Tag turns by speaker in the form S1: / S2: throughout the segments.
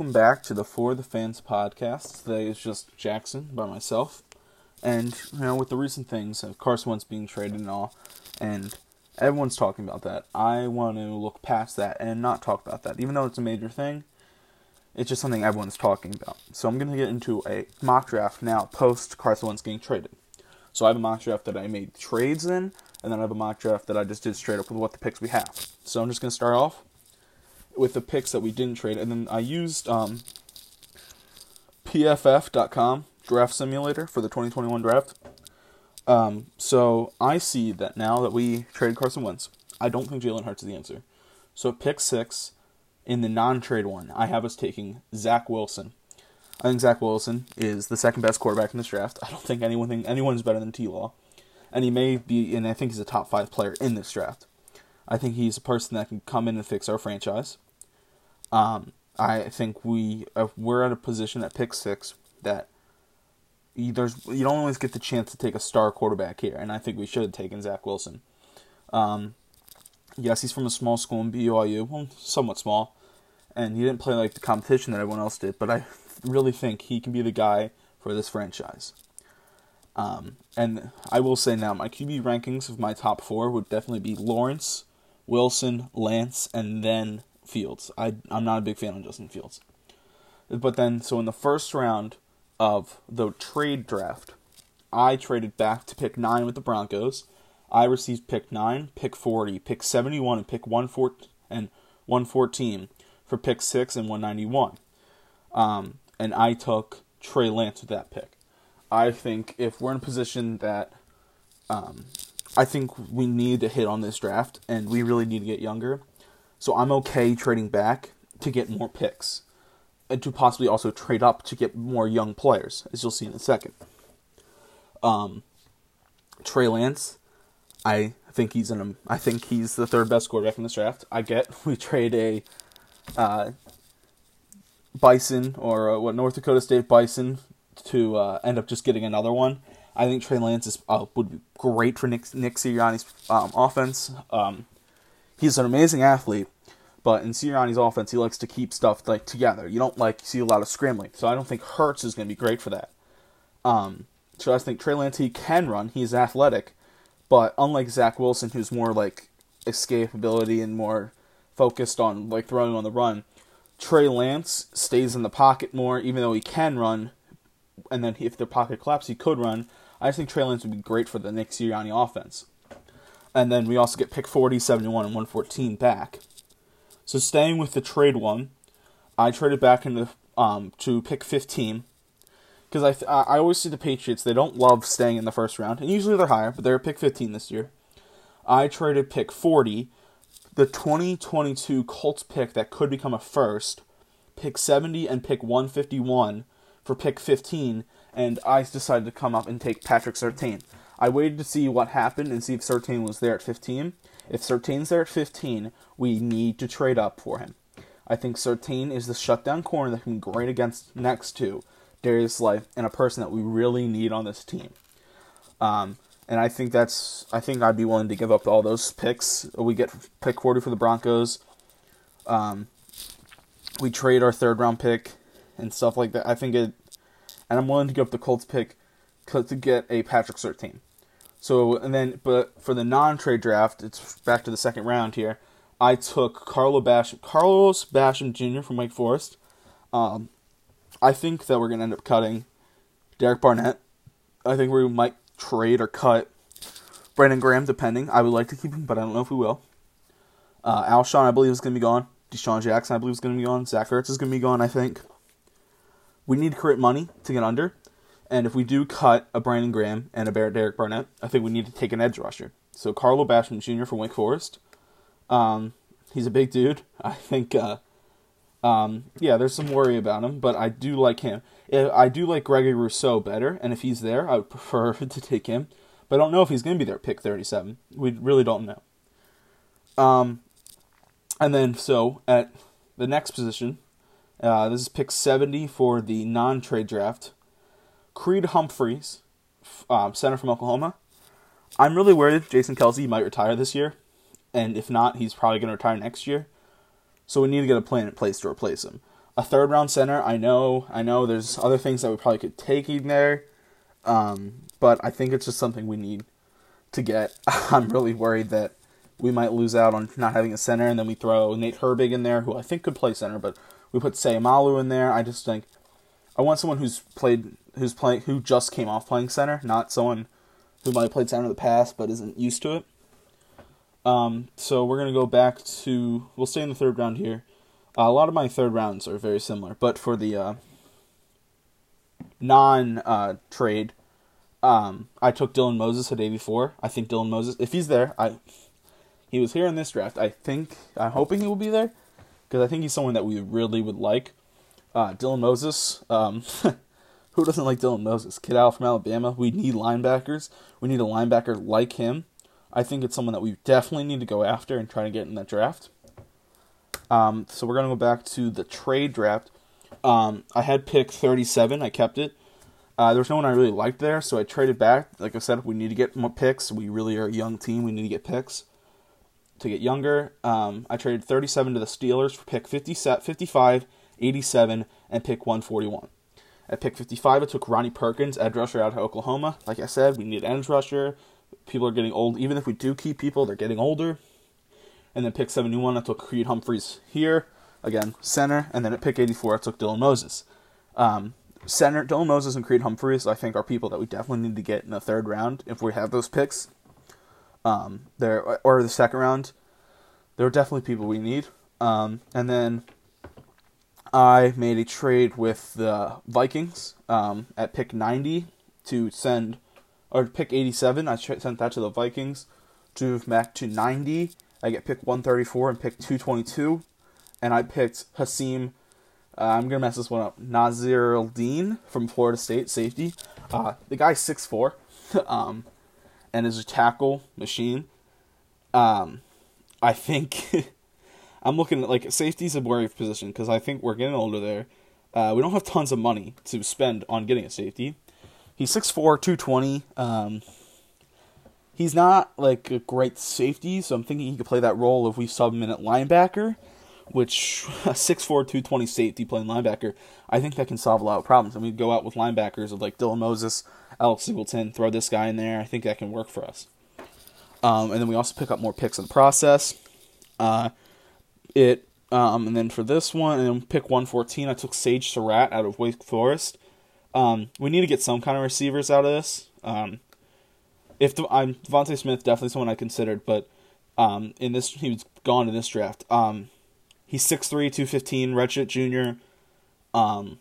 S1: Welcome back to the For the Fans podcast. Today is just Jackson by myself. And, you know, with the recent things of Carson Wentz being traded and all, and everyone's talking about that, I want to look past that and not talk about that. Even though it's a major thing, it's just something everyone's talking about. So I'm going to get into a mock draft now, post Carson Wentz getting traded. So I have a mock draft that I made trades in, and then I have a mock draft that I just did straight up with what the picks we have. So I'm just going to start off with the picks that we didn't trade, and then I used um, PFF.com draft simulator for the 2021 draft. Um, so I see that now that we traded Carson Wentz, I don't think Jalen Hurts is the answer. So pick six in the non-trade one, I have us taking Zach Wilson. I think Zach Wilson is the second best quarterback in this draft. I don't think anyone think anyone's better than T. Law, and he may be, and I think he's a top five player in this draft. I think he's a person that can come in and fix our franchise. Um, I think we uh, we're at a position at pick six that you, there's you don't always get the chance to take a star quarterback here, and I think we should have taken Zach Wilson. Um, yes, he's from a small school in BYU, well, somewhat small, and he didn't play like the competition that everyone else did. But I really think he can be the guy for this franchise. Um, and I will say now, my QB rankings of my top four would definitely be Lawrence, Wilson, Lance, and then Fields. I I'm not a big fan of Justin Fields. But then, so in the first round of the trade draft, I traded back to pick nine with the Broncos. I received pick nine, pick forty, pick seventy one, and pick one four and one fourteen for pick six and one ninety one. Um, and I took Trey Lance with that pick. I think if we're in a position that um, I think we need to hit on this draft, and we really need to get younger. So I'm okay trading back to get more picks, and to possibly also trade up to get more young players, as you'll see in a second. Um, Trey Lance, I think he's in a, I think he's the third best quarterback in this draft. I get we trade a uh, Bison or uh, what North Dakota State Bison to uh, end up just getting another one. I think Trey Lance is, uh, would be great for Nick, Nick Sirianni's um, offense. Um, he's an amazing athlete, but in Sirianni's offense, he likes to keep stuff like together. You don't like see a lot of scrambling, so I don't think Hurts is going to be great for that. Um, so I think Trey Lance he can run. He's athletic, but unlike Zach Wilson, who's more like escapability and more focused on like throwing on the run, Trey Lance stays in the pocket more, even though he can run. And then if their pocket collapses, he could run. I just think Trey Lance would be great for the Nick Sirianni offense. And then we also get pick 40, 71, and 114 back. So staying with the trade one, I traded back into um, to pick 15 because I th- I always see the Patriots they don't love staying in the first round, and usually they're higher, but they're pick 15 this year. I traded pick 40 the 2022 Colts pick that could become a first, pick 70 and pick 151 for pick 15, and I decided to come up and take Patrick Surtain. I waited to see what happened and see if Surtain was there at 15. If Surtain's there at 15, we need to trade up for him. I think Surtain is the shutdown corner that can be great against next to Darius Slay and a person that we really need on this team. Um, and I think that's I think I'd be willing to give up all those picks. We get pick 40 for the Broncos. Um, we trade our third round pick and stuff like that. I think it, and I'm willing to give up the Colts pick to get a Patrick Surtain. So and then, but for the non-trade draft, it's back to the second round here. I took Carlo Carlos Basham Jr. from Wake Forest. Um, I think that we're gonna end up cutting Derek Barnett. I think we might trade or cut Brandon Graham, depending. I would like to keep him, but I don't know if we will. Uh, Alshon, I believe, is going to be gone. DeSean Jackson, I believe, is going to be gone. Zach Ertz is going to be gone, I think. We need to create money to get under. And if we do cut a Brandon Graham and a Derek Barnett, I think we need to take an edge rusher. So Carlo Basham Jr. from Wake Forest. Um, he's a big dude. I think, uh, um, yeah, there's some worry about him, but I do like him. I do like Gregory Rousseau better, and if he's there, I would prefer to take him. But I don't know if he's going to be there pick 37. We really don't know. Um, and then, so at the next position, uh, this is pick 70 for the non trade draft. Creed Humphreys, um, center from Oklahoma. I'm really worried Jason Kelce might retire this year. And if not, he's probably going to retire next year. So we need to get a plan in place to replace him. a third round center. I know, I know. There's other things that we probably could take in there, um, but I think it's just something we need to get. I'm really worried that we might lose out on not having a center, and then we throw Nate Herbig in there, who I think could play center, but we put Seumalo in there. I just think I want someone who's played, who's playing, who just came off playing center, not someone who might have played center in the past but isn't used to it. Um, so we're gonna go back to. We'll stay in the third round here. Uh, a lot of my third rounds are very similar, but for the uh, non uh, trade, um, I took Dylan Moses at 84. I think Dylan Moses, if he's there, I he was here in this draft. I think I'm hoping he will be there because I think he's someone that we really would like. Uh, Dylan Moses, um, who doesn't like Dylan Moses? Kid out from Alabama. We need linebackers. We need a linebacker like him. I think it's someone that we definitely need to go after and try to get in that draft. Um, so we're gonna go back to the trade draft. Um, I had pick 37. I kept it. Uh, there was no one I really liked there, so I traded back. Like I said, we need to get more picks. We really are a young team. We need to get picks to get younger. Um, I traded 37 to the Steelers for pick 50, 55, 87, and pick 141. At pick 55, I took Ronnie Perkins, edge rusher out of Oklahoma. Like I said, we need an edge rusher. People are getting old. Even if we do keep people, they're getting older. And then pick 71, I took Creed Humphreys here. Again, center. And then at pick 84, I took Dylan Moses. Um, center, Dylan Moses and Creed Humphreys, I think, are people that we definitely need to get in the third round if we have those picks. Um, there or the second round, there were definitely people we need. Um, and then I made a trade with the Vikings um, at pick 90 to send, or pick 87. I sent that to the Vikings to move back to 90. I get pick 134 and pick 222, and I picked Hasim uh, I'm gonna mess this one up. Nasirildeen from Florida State, safety. Uh, the guy's 6'4", um, and is a tackle machine. Um, I think I'm looking at like safety's a worry position because I think we're getting older there. Uh, we don't have tons of money to spend on getting a safety. He's 6'4", 220. Um, he's not like a great safety, so I'm thinking he could play that role if we sub him in at linebacker which a 6'4", 220 safety playing linebacker, I think that can solve a lot of problems. And we go out with linebackers of like Dylan Moses, Alex Singleton, throw this guy in there. I think that can work for us. Um, and then we also pick up more picks in the process. Uh, it um, and then for this one, and pick 114, I took Sage Surratt out of Wake Forest. Um, we need to get some kind of receivers out of this. Um, if I'm DeVonta Smith, definitely someone I considered, but um, in this he was gone in this draft. He's 6'3", 215, redshirt junior. Um,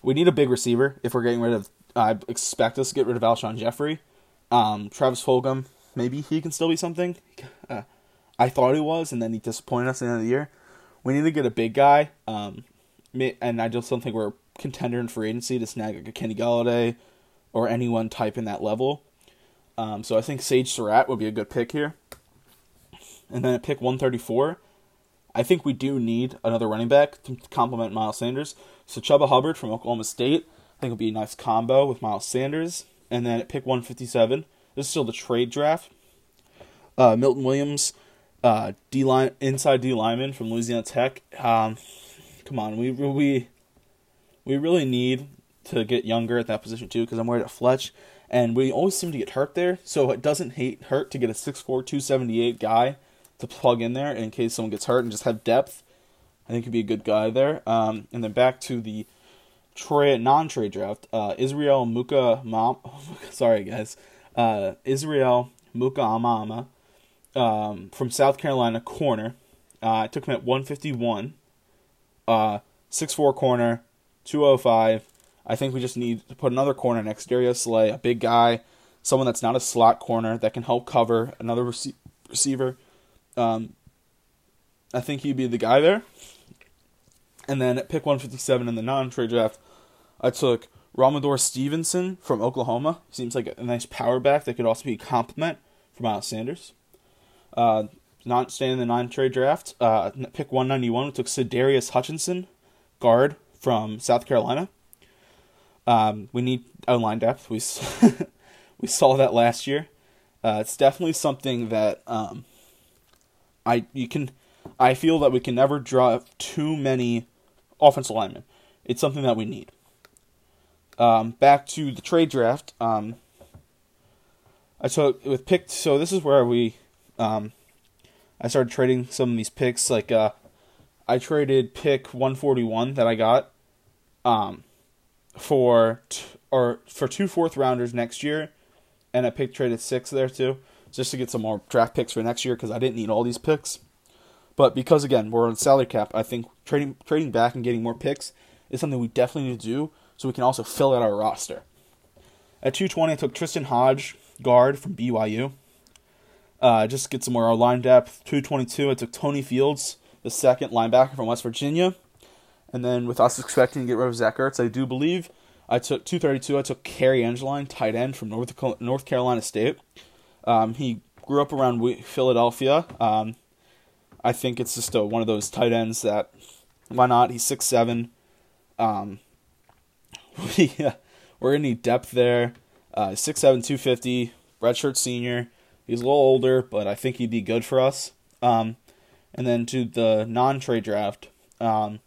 S1: we need a big receiver if we're getting rid of. I expect us to get rid of Alshon Jeffery. Um, Travis Fulgham, maybe he can still be something. Uh, I thought he was, and then he disappointed us at the end of the year. We need to get a big guy. Um, and I just don't think we're a contender in free agency to snag like a Kenny Golladay or anyone type in that level. Um, so I think Sage Surratt would be a good pick here. And then at pick 134, I think we do need another running back to complement Miles Sanders. So Chuba Hubbard from Oklahoma State, I think would be a nice combo with Miles Sanders. And then at pick 157, this is still the trade draft. Uh, Milton Williams, uh, D line inside D lineman from Louisiana Tech. Um, come on, we we we really need to get younger at that position too because I'm worried at Fletch, and we always seem to get hurt there. So it doesn't hate hurt to get a 6'4", 278 guy to plug in there in case someone gets hurt and just have depth. I think he'd be a good guy there. Um, and then back to the trade non-trade draft. Uh, Israel Muka Mom, sorry guys, uh, Israel Mukuamama um, from South Carolina corner. Uh, I took him at 151. Uh, 6'4 corner, 205. I think we just need to put another corner next Darius Slay, a big guy, someone that's not a slot corner that can help cover another rec- receiver. Um, I think he'd be the guy there. And then at pick 157 in the non trade draft, I took Rhamondre Stevenson from Oklahoma. Seems like a nice power back that could also be a compliment for Miles Sanders. Uh, not staying in the non trade draft, uh, pick 191, we took Sadarius Hutcherson, guard from South Carolina. Um, we need O line depth. We we saw that last year. Uh, it's definitely something that um, I you can I feel that we can never draw too many offensive lineman. It's something that we need. Um, back to the trade draft. Um, I took with picked. So this is where we, um, I started trading some of these picks. Like uh, I traded pick 141 that I got, um, for t- or for two fourth rounders next year, and I picked traded six there too, just to get some more draft picks for next year because I didn't need all these picks. But because again we're on salary cap, I think trading trading back and getting more picks is something we definitely need to do so we can also fill out our roster. At 220, I took Tristen Hoge, guard from BYU. Uh, just get some more our line depth. 222, I took Tony Fields, the second linebacker from West Virginia. And then with us expecting to get rid of Zach Ertz, I do believe I took 232. I took Cary Angeline, tight end from North North Carolina State. Um, he grew up around Philadelphia. Um, I think it's just a, one of those tight ends that why not? He's six seven. Um, we we're gonna need depth there. Uh, six seven two fifty, redshirt senior. He's a little older, but I think he'd be good for us. Um, and then to the non trade draft. Um,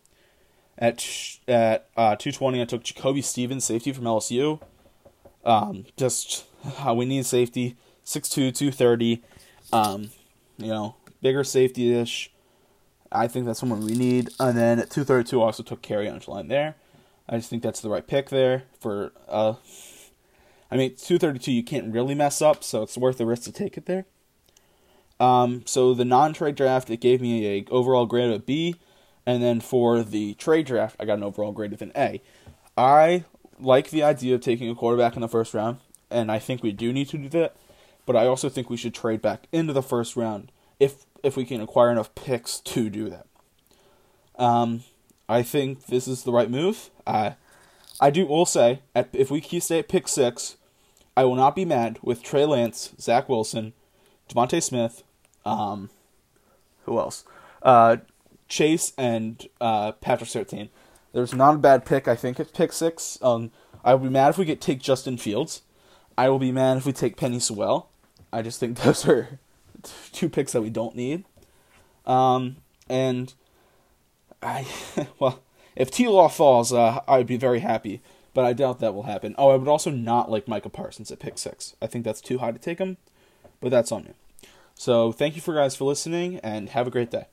S1: at at uh, 220, I took Jacoby Stevens, safety from LSU. Um, just uh, we need safety, 6'2", 230. Um, you know, bigger safety ish. I think that's someone we need. And then at 232, also took Cary line there. I just think that's the right pick there for. Uh, I mean, 232 you can't really mess up, so it's worth the risk to take it there. Um, so the non-trade draft it gave me a overall grade of B, and then for the trade draft I got an overall grade of an A. I like the idea of taking a quarterback in the first round, and I think we do need to do that. But I also think we should trade back into the first round if if we can acquire enough picks to do that. Um, I think this is the right move. I I do will say at, if we stay at pick six, I will not be mad with Trey Lance, Zach Wilson, DeVonta Smith, um, who else? Uh, Chase and uh, Patrick Surtain. There's not a bad pick. I think at pick six. Um, I will be mad if we get take Justin Fields. I will be mad if we take Penei Sewell. I just think those are two picks that we don't need. Um, and I well, if T Law falls, uh, I would be very happy, but I doubt that will happen. Oh, I would also not like Micah Parsons at pick six. I think that's too high to take him, but that's on me. So thank you for guys for listening, and have a great day.